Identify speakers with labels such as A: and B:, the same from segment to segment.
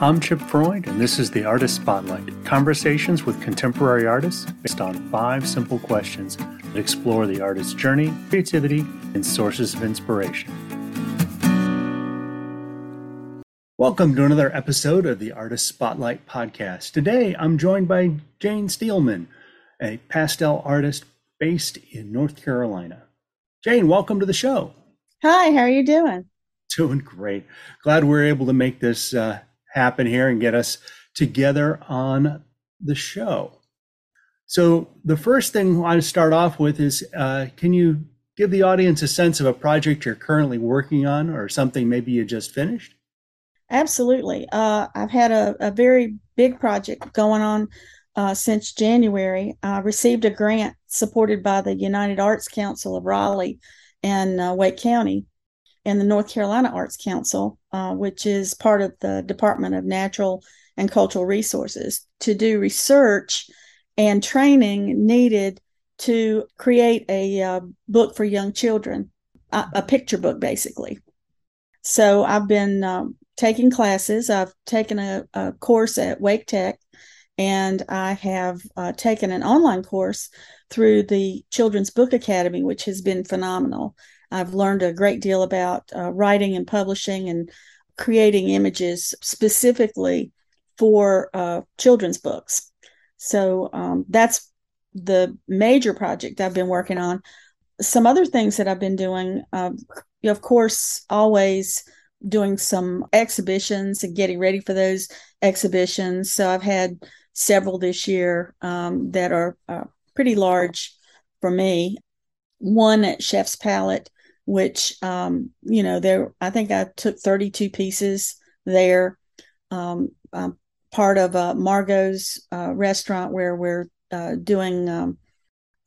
A: I'm Chip Freund, and this is the Artist Spotlight conversations with contemporary artists based on five simple questions that explore the artist's journey, creativity, and sources of inspiration. Welcome to another episode of the Artist Spotlight podcast. Today, I'm joined by Jane Stillman, a pastel artist based in North Carolina. Jane, welcome to the show.
B: Hi, how are you doing?
A: Doing great. Glad we're able to make this uh, happen here and get us together on the show. So, the first thing I want to start off with is uh, can you give the audience a sense of a project you're currently working on or something maybe you just finished?
B: Absolutely. Uh, I've had a, a, very big project going on uh, since January. I received a grant supported by the United Arts Council of Raleigh and uh, Wake County and the North Carolina Arts Council, uh, which is part of the Department of Natural and Cultural Resources, to do research and training needed to create a uh, book for young children, a, a, picture book, basically. So I've been um, taking classes. I've taken a, a, course at Wake Tech, and I have uh, taken an online course through the Children's Book Academy, which has been phenomenal. I've learned a great deal about uh, writing and publishing and creating images specifically for uh, children's books. So um, that's the major project I've been working on. Some other things that I've been doing, uh, of course, always doing some exhibitions and getting ready for those exhibitions. So I've had several this year um, that are uh, pretty large for me. One at Chef's Palate which um, you know there I think I took 32 pieces there. Um, I'm part of uh, Margot's uh, restaurant where we're uh, doing. Um,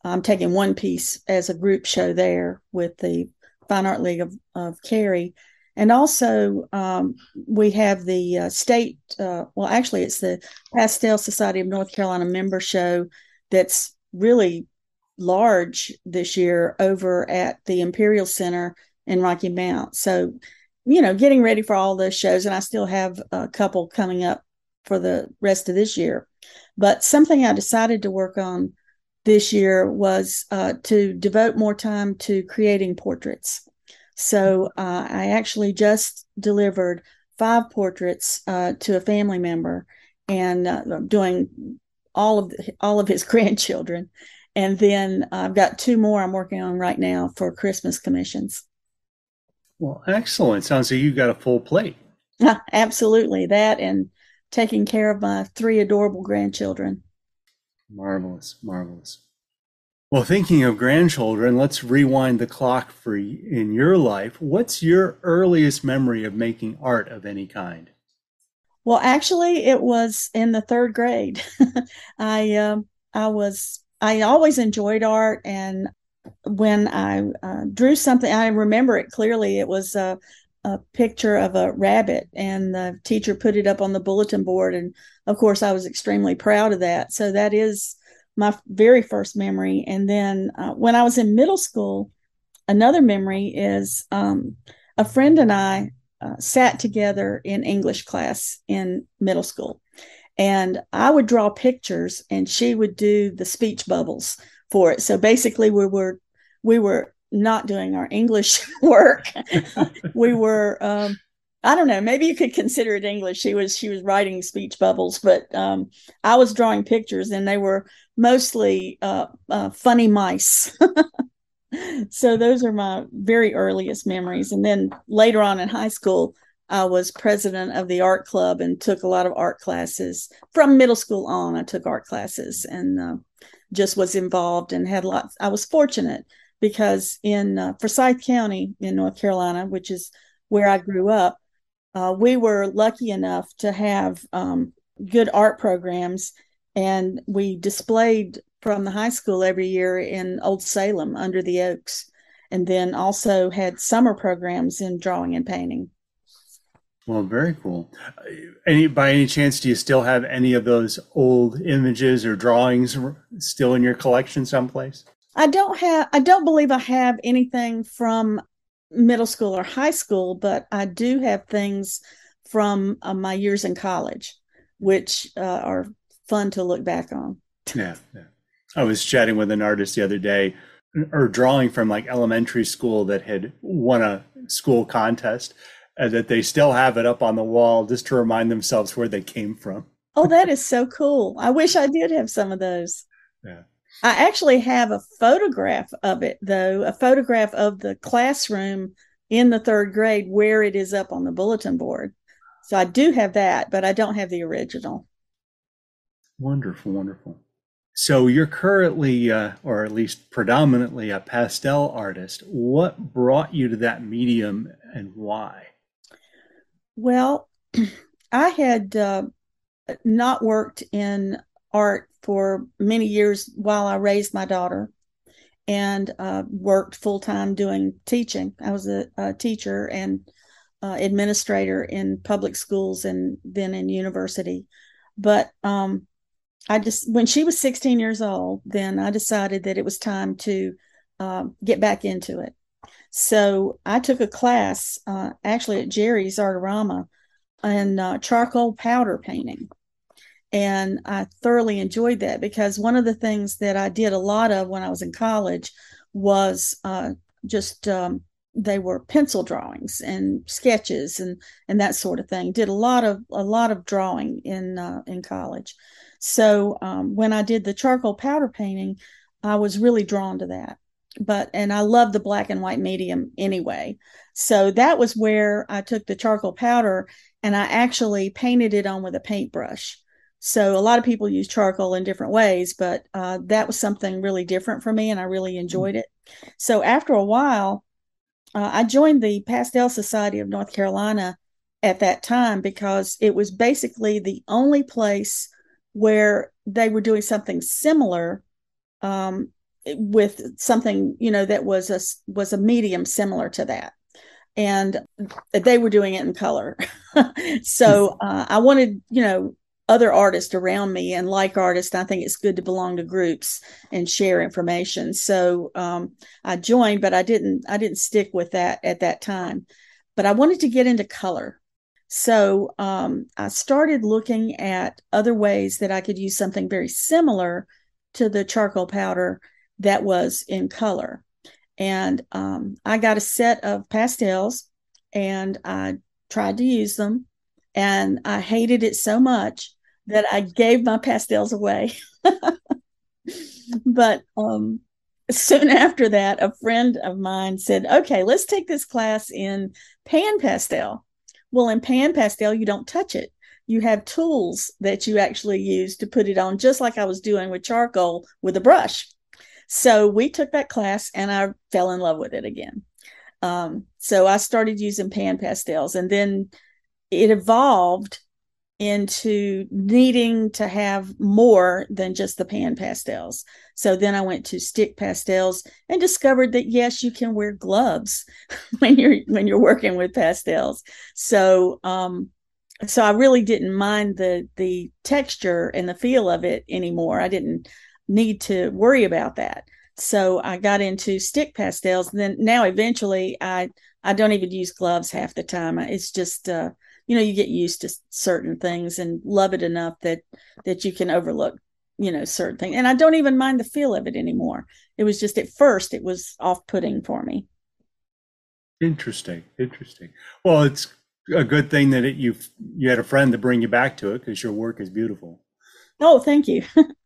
B: I'm taking one piece as a group show there with the Fine Art League of, of Cary. And also, um, we have the uh, state, uh, well, actually, it's the Pastel Society of North Carolina member show that's really large this year over at the Imperial Center in Rocky Mount. So, you know, getting ready for all those shows, and I still have a couple coming up for the rest of this year. But something I decided to work on this year was uh, to devote more time to creating portraits. So uh, I actually just delivered five portraits uh, to a family member and uh, doing all of the, all of his grandchildren and then I've got two more I'm working on right now for Christmas commissions.
A: Well, excellent. Sounds like you've got a full plate.
B: Absolutely. That and taking care of my three adorable grandchildren.
A: Marvelous, marvelous. Well, thinking of grandchildren, let's rewind the clock for in your life. What's your earliest memory of making art of any kind?
B: Well, actually, it was in the third grade. I um, I was I always enjoyed art, and when I uh, drew something, I remember it clearly. It was a, a, picture of a rabbit, and the teacher put it up on the bulletin board, and of course, I was extremely proud of that. So that is my very first memory. And then uh, when I was in middle school, another memory is um, a friend and I uh, sat together in English class in middle school and I would draw pictures and she would do the speech bubbles for it. So basically we were we were not doing our English work. we were um, I don't know, maybe you could consider it English. She was she was writing speech bubbles, but um, I was drawing pictures and they were mostly uh, uh, funny mice. so those are my very earliest memories. And then later on in high school, I was president of the art club and took a lot of art classes from middle school on. I took art classes and uh, just was involved and had lots. I was fortunate because in uh, Forsyth County in North Carolina, which is where I grew up, uh, we were lucky enough to have um, good art programs, and we displayed from the high school every year in Old Salem under the oaks, and then also had summer programs in drawing and painting.
A: Well, very cool. Any by any chance, do you still have any of those old images or drawings still in your collection someplace?
B: I don't have. I don't believe I have anything from middle school or high school, but I do have things from uh, my years in college, which uh, are fun to look back on.
A: Yeah, yeah. I was chatting with an artist the other day, or drawing from like elementary school that had won a school contest, and that they still have it up on the wall just to remind themselves where they came from.
B: Oh, that is so cool. I wish I did have some of those.
A: Yeah.
B: I actually have a photograph of it, though, a photograph of the classroom in the third grade where it is up on the bulletin board. So I do have that, but I don't have the original.
A: Wonderful, wonderful. So you're currently, uh, or at least predominantly, a pastel artist. What brought you to that medium and why?
B: Well, I had uh, not worked in art for many years while I raised my daughter and uh, worked full time doing teaching. I was a, a teacher and uh, administrator in public schools and then in university. But um, I just, when she was 16 years old, then I decided that it was time to uh, get back into it. So I took a class uh, actually at Jerry's Artarama in uh, charcoal powder painting. And I thoroughly enjoyed that because one of the things that I did a lot of when I was in college was uh, just um, they were pencil drawings and sketches and and that sort of thing. Did a lot of a lot of drawing in uh, in college. So um, when I did the charcoal powder painting, I was really drawn to that. But and I love the black and white medium anyway. So that was where I took the charcoal powder and I actually painted it on with a paintbrush. So a lot of people use charcoal in different ways, but uh, that was something really different for me, and I really enjoyed it. So after a while, uh, I joined the Pastel Society of North Carolina at that time because it was basically the only place where they were doing something similar um, with something you know that was a was a medium similar to that. And they were doing it in color. So uh, i wanted you know other artists around me and like artists i think it's good to belong to groups and share information. So um, i joined but i didn't i didn't stick with that at that time. But i wanted to get into color. So um, i started looking at other ways that i could use something very similar to the charcoal powder that was in color and um, i got a set of pastels and i tried to use them and i hated it so much that I gave my pastels away. but um, soon after that, a friend of mine said, okay, let's take this class in pan pastel. Well, in pan pastel, you don't touch it. You have tools that you actually use to put it on, just like I was doing with charcoal with a brush. So we took that class and I fell in love with it again. Um, so I started using pan pastels and then it evolved into needing to have more than just the pan pastels. So then I went to stick pastels and discovered that yes, you can wear gloves when you're when you're working with pastels. So um so I really didn't mind the the texture and the feel of it anymore. I didn't need to worry about that. So I got into stick pastels. And then now eventually I I don't even use gloves half the time. It's just uh you know you get used to certain things and love it enough that that you can overlook you know certain things and i don't even mind the feel of it anymore it was just at first it was off-putting for me
A: interesting interesting well it's a good thing that it, you you had a friend to bring you back to it because your work is beautiful
B: oh thank you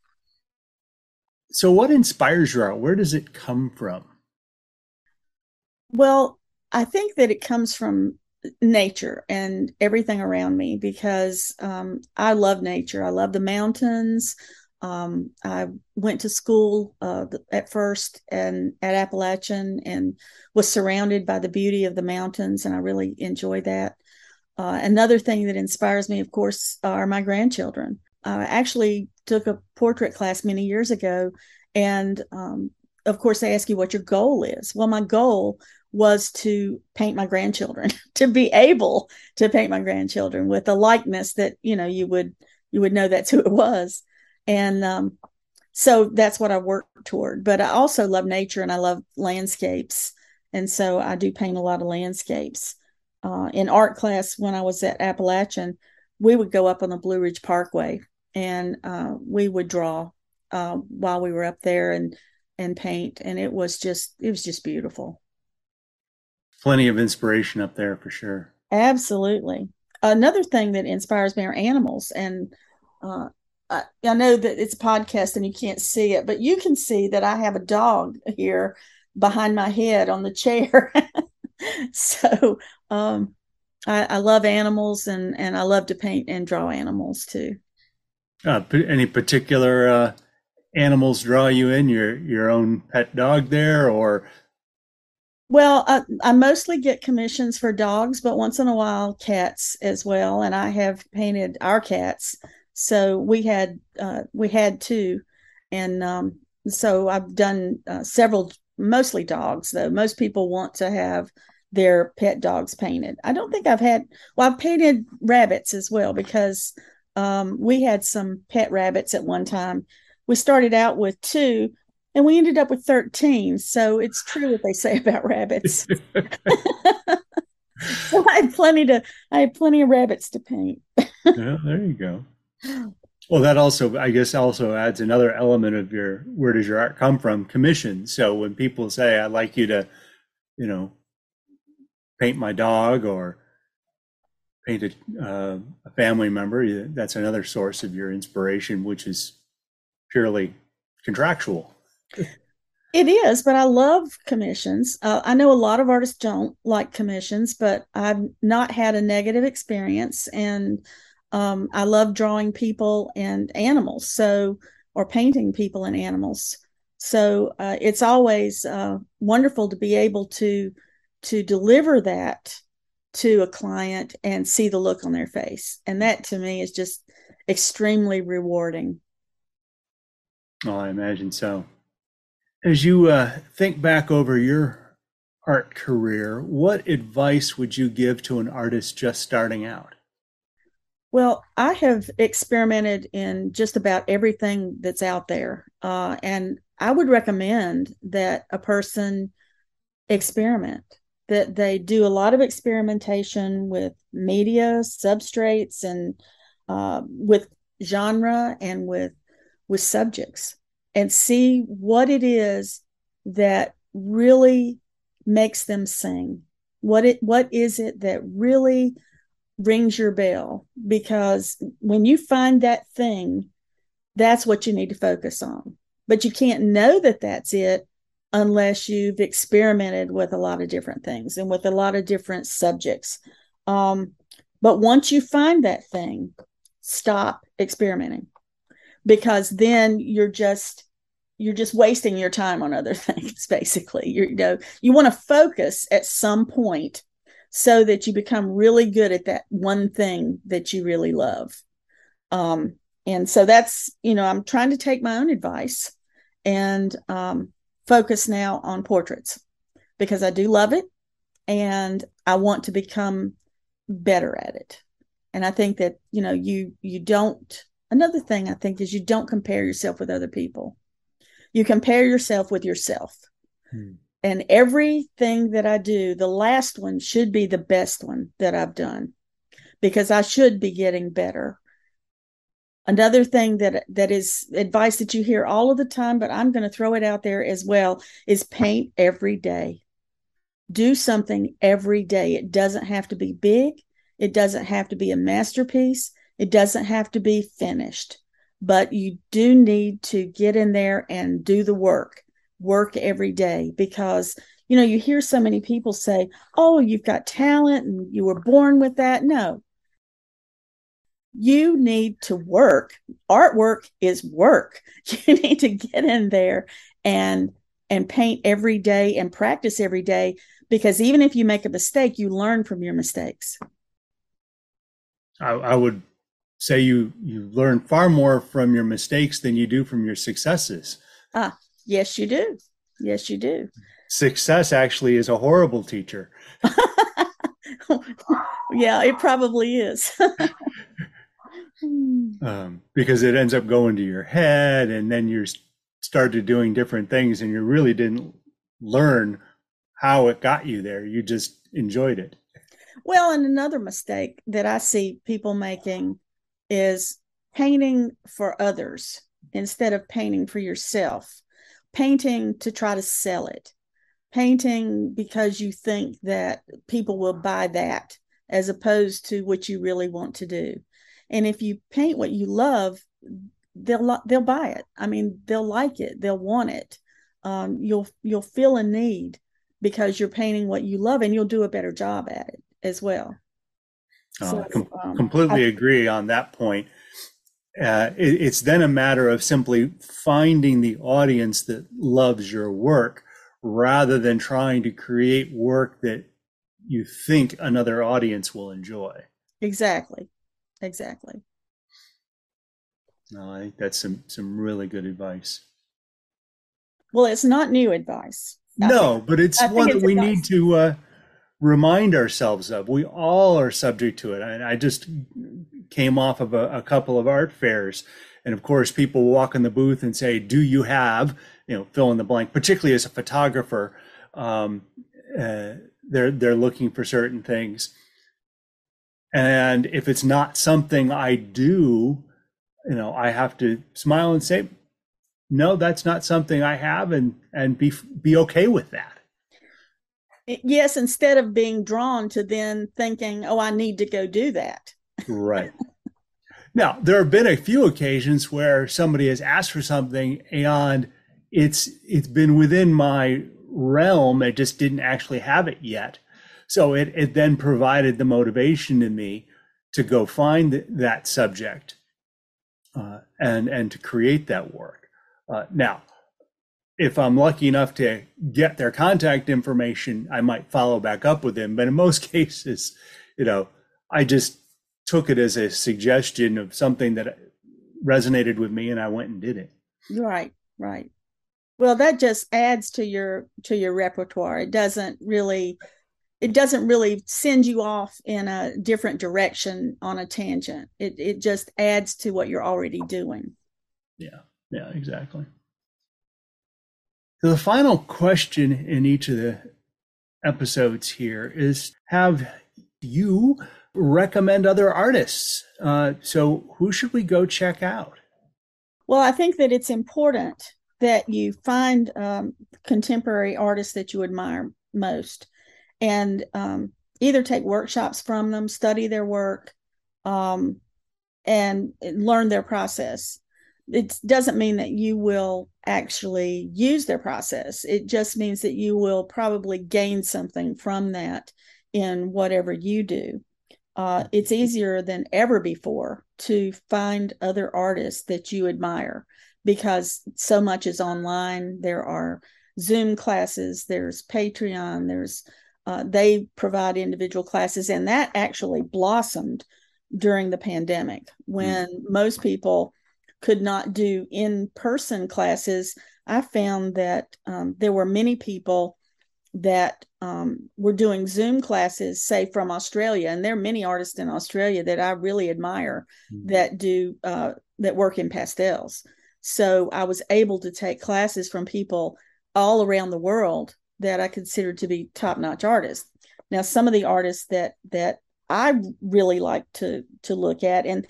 A: so what inspires your art where does it come from
B: well i think that it comes from nature and everything around me because um, I love nature. I love the mountains. Um, I went to school uh, at first and at Appalachian and was surrounded by the beauty of the mountains, and I really enjoy that. Uh, another thing that inspires me, of course, are my grandchildren. I actually took a portrait class many years ago, and um, of course, they ask you what your goal is. Well, my goal was to paint my grandchildren to be able to paint my grandchildren with a likeness that you know you would you would know that's who it was. And um, so that's what i work toward. But i also love nature and i love landscapes. And so i do paint a lot of landscapes. Uh, in art class when I was at Appalachian, we would go up on the Blue Ridge Parkway and uh, we would draw uh, while we were up there and and paint, and it was just it was just beautiful.
A: Plenty of inspiration up there for sure.
B: Absolutely. Another thing that inspires me are animals, and uh, I, I know that it's a podcast and you can't see it, but you can see that I have a dog here behind my head on the chair. so um, I, I, love animals and, and I love to paint and draw animals too.
A: Uh, any particular uh, animals draw you in? Your your own pet dog there, or?
B: Well, I, I mostly get commissions for dogs, but once in a while cats as well. And I have painted our cats, so we had uh, we had two, and um, so I've done uh, several, mostly dogs though. Most people want to have their pet dogs painted. I don't think I've had, well, I've painted rabbits as well because um, we had some pet rabbits at one time. We started out with two and we ended up with 13. So it's true what they say about rabbits. so I had plenty to, I had plenty of rabbits to paint.
A: yeah, there you go. Well, that also, I guess, also adds another element of your where does your art come from? Commission. So when people say, "I'd like you to," you know, paint my dog or paint a, uh, a family member, that's another source of your inspiration, which is purely contractual.
B: It is, but I love commissions. Uh, I know a lot of artists don't like commissions, but I've not had a negative experience, and um, I love drawing people and animals. So, or painting people and animals. So uh, it's always uh, wonderful to be able to to deliver that to a client and see the look on their face. And that to me is just extremely rewarding.
A: Oh, I imagine so. As you uh, think back over your art career, what advice would you give to an artist just starting out?
B: Well, I have experimented in just about everything that's out there. Uh, and I would recommend that a person experiment that they do a lot of experimentation with media substrates and uh, with genre and with with subjects and see what it is that really makes them sing. What it what is it that really rings your bell? Because when you find that thing that's what you need to focus on. But you can't know that that's it unless you've experimented with a lot of different things and with a lot of different subjects. Um, but once you find that thing, stop experimenting because then you're just you're just wasting your time on other things basically you're, you know you want to focus at some point so that you become really good at that one thing that you really love um, and so that's you know i'm trying to take my own advice and um, focus now on portraits because I do love it and I want to become better at it. And I think that, you know, you you don't another thing I think is you don't compare yourself with other people. You compare yourself with yourself. Hmm. And everything that I do, the last one should be the best one that I've done because I should be getting better Another thing that that is advice that you hear all of the time, but I'm going to throw it out there as well, is paint every day. Do something every day. It doesn't have to be big. It doesn't have to be a masterpiece. It doesn't have to be finished, but you do need to get in there and do the work, work every day because you know, you hear so many people say, Oh, you've got talent and you were born with that. No, you need to work. Artwork is work. You need to get in there and and paint every day and practice every day because even if you make a mistake, you learn from your mistakes.
A: I, I would say you you learn far more from your mistakes than you do from your successes.
B: Ah, yes, you do. Yes, you do.
A: Success actually is a horrible teacher.
B: yeah, it probably is.
A: um, because it ends up going to your head and then you're started doing different things and you really didn't learn how it got you there. You just enjoyed it.
B: Well, and another mistake that I see people making is painting for others instead of painting for yourself, painting to try to sell it, painting because you think that people will buy that as opposed to what you really want to do. And if you paint what you love, they'll they'll buy it. I mean, they'll like it. They'll want it. Um, you'll you'll feel a need because you're painting what you love, and you'll do a better job at it as well.
A: Uh, so, com- um, completely I, agree on that point. Uh, it, it's then a matter of simply finding the audience that loves your work rather than trying to create work that you think another audience will enjoy.
B: Exactly. Exactly.
A: No, I think that's some some really good advice.
B: Well, it's not new advice.
A: no, but it's one that we advice. need to uh, remind ourselves of. We all are subject to it. I, I just came off of a, a, couple of art fairs, and of course, people walk in the booth and say, "Do you have?" You know, fill in the blank. Particularly as a photographer, um, uh, they're they're looking for certain things, and if it's not something I do, you know, I have to smile and say, "No, that's not something I have," and and be be okay with that.
B: Yes instead of being drawn to then thinking oh i need to go do that.
A: Right. Now there have been a few occasions where somebody has asked for something and it's it's been within my realm I just didn't actually have it yet so it, it then provided the motivation in me to go find that subject uh, and and to create that work uh, now if I'm lucky enough to get their contact information, I might follow back up with them. But in most cases, you know, I just took it as a suggestion of something that resonated with me and I went and did it.
B: Right, right. Well, that just adds to your to your repertoire. It doesn't really it doesn't really send you off in a different direction on a tangent. It it just adds to what you're already doing.
A: Yeah. Yeah, exactly. So the final question in each of the episodes here is have you recommend other artists? Uh, so who should we go check out?
B: Well, I think that it's important that you find um, contemporary artists that you admire most and um, either take workshops from them, study their work, um, and learn their process it doesn't mean that you will actually use their process. It just means that you will probably gain something from that in whatever you do. Uh, it's easier than ever before to find other artists that you admire because so much is online. There are Zoom classes, there's Patreon, there's uh, they provide individual classes, and that actually blossomed during the pandemic when mm. most people could not do in person classes, I found that um, there were many people that um, were doing Zoom classes, say from Australia, and there are many artists in Australia that I really admire mm-hmm. that do uh, that work in pastels. So I was able to take classes from people all around the world that I consider to be top notch artists. Now, some of the artists that that I really like to to look at, and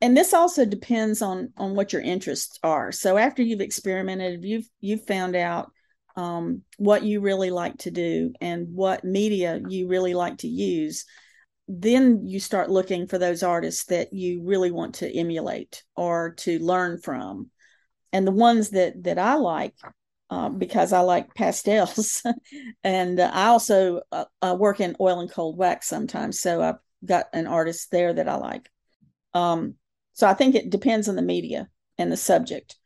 B: and this also depends on on what your interests are so after you've experimented you've you've found out um, what you really like to do and what media you really like to use then you start looking for those artists that you really want to emulate or to learn from and the ones that that i like uh, because i like pastels and uh, i also uh, work in oil and cold wax sometimes so i've got an artist there that i like um, so I think it depends on the media and the subject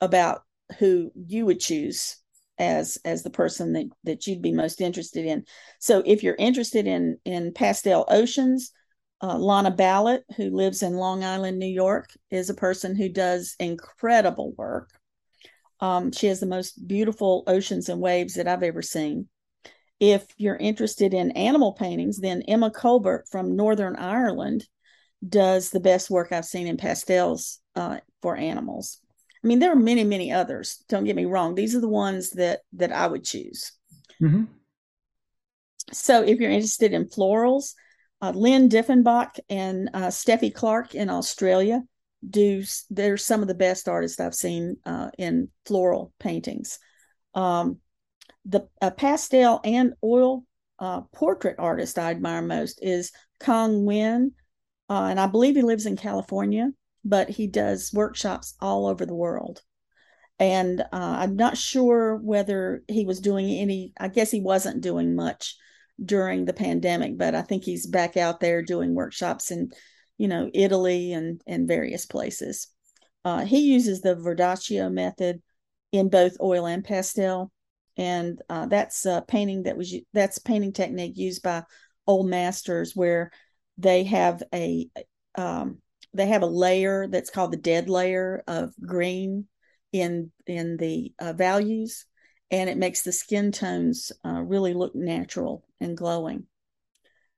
B: about who you would choose as as the person that that you'd be most interested in. So if you're interested in in pastel oceans, uh, Lana Ballot, who lives in Long Island, New York, is a person who does incredible work. Um, she has the most beautiful oceans and waves that I've ever seen. If you're interested in animal paintings, then Emma Colbert from Northern Ireland does the best work I've seen in pastels uh, for animals. I mean, there are many, many others. Don't get me wrong; these are the ones that that I would choose. Mm-hmm. so if you're interested in florals, uh, Lyn Diefenbach and uh, Steffi Clark in Australia do. They're some of the best artists I've seen uh, in floral paintings. Um, the pastel and oil uh, portrait artist I admire most is Cuong Nguyen, uh, and I believe he lives in California, but he does workshops all over the world. And uh, I'm not sure whether he was doing any. I guess he wasn't doing much during the pandemic, but I think he's back out there doing workshops in, you know, Italy and and various places. Uh, he uses the Verdaccio method in both oil and pastel, and uh, that's a painting that was that's painting technique used by old masters where they have a um, they have a layer that's called the dead layer of green in in the uh, values and it makes the skin tones uh, really look natural and glowing.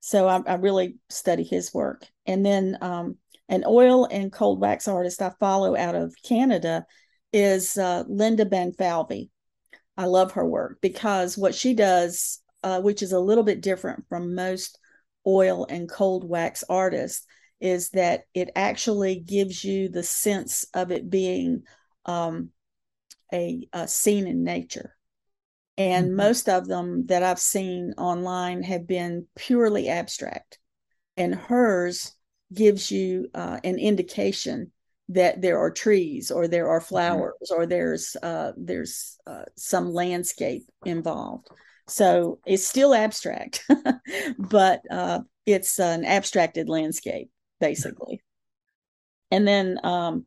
B: So I, I really study his work. And then um, an oil and cold wax artist I follow out of Canada is uh, Linda Banfalvy. I love her work because what she does, uh, which is a little bit different from most oil and cold wax artists, is that it actually gives you the sense of it being um, a, a scene in nature. And mm-hmm. most of them that I've seen online have been purely abstract. And hers gives you uh, an indication that there are trees or there are mm-hmm. flowers mm-hmm. or there's uh, there's uh, some landscape involved. So it's still abstract, but uh, it's an abstracted landscape basically. And then um,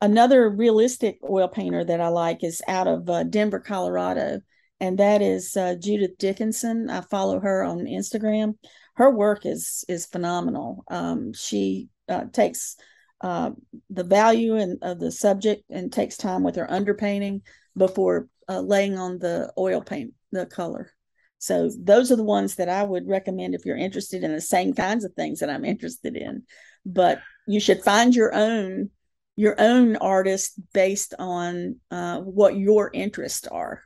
B: another realistic oil painter that I like is out of uh, Denver, Colorado, and that is uh, Judith Dickinson. I follow her on Instagram. Her work is is phenomenal. Um, she uh, takes uh, the value and of the subject and takes time with her underpainting before uh, laying on the oil paint, the color. So those are the ones that I would recommend if you're interested in the same kinds of things that I'm interested in. But you should find your own your own artist based on uh, what your interests are.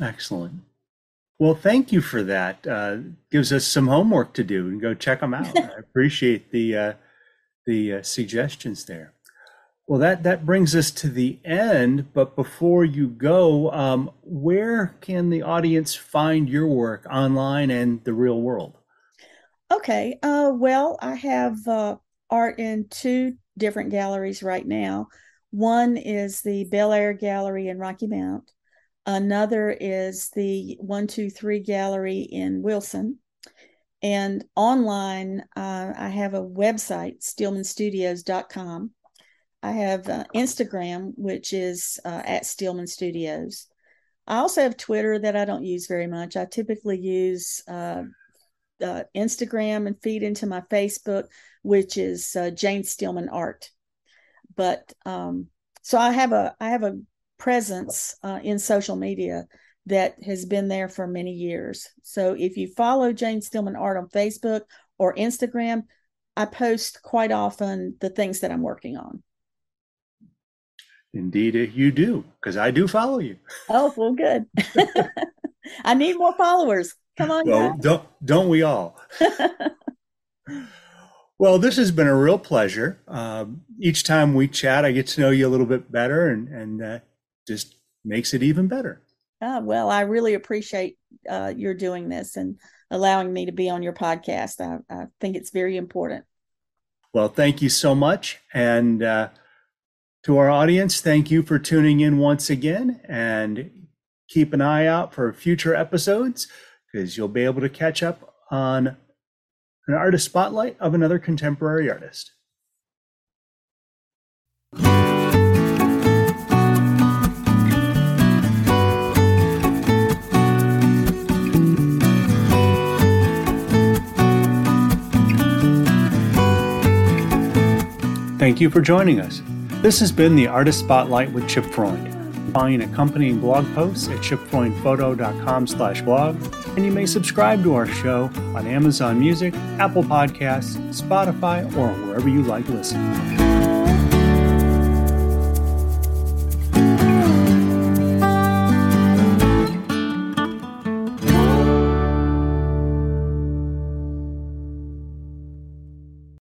A: Excellent. Well, thank you for that. Uh, gives us some homework to do and go check them out. I appreciate the uh, the uh, suggestions there. Well, that that brings us to the end. But before you go, um, where can the audience find your work online and the real world?
B: Okay. Uh, well, I have uh, art in two different galleries right now. One is the Bel Air Gallery in Rocky Mount, Another is the 123 Gallery in Wilson. And online, uh, I have a website, stillmanstudios.com. I have uh, Instagram, which is uh, at Stillman Studios. I also have Twitter that I don't use very much. I typically use uh, Instagram and feed into my Facebook, which is uh, Jane Stillman Art. But um, so I have a I have a presence uh, in social media that has been there for many years. So if you follow Jane Stillman Art on Facebook or Instagram, I post quite often the things that I'm working on.
A: Indeed, you do, because I do follow you.
B: Oh, well, good. I need more followers. Come on.
A: Well, guys. don't don't we all? Well, this has been a real pleasure. Um, each time we chat, I get to know you a little bit better, and and uh, just makes it even better.
B: Uh, well, I really appreciate uh, your doing this and allowing me to be on your podcast. I, I, think it's very important.
A: Well, thank you so much. And uh, to our audience, thank you for tuning in once again. And keep an eye out for future episodes because you'll be able to catch up on an artist spotlight of another contemporary artist. Thank you for joining us. This has been the Artist Spotlight with Chip Freund. Find accompanying blog posts at chipfreundphoto.com slash blog, and you may subscribe to our show on Amazon Music, Apple Podcasts, Spotify, or wherever you like listening.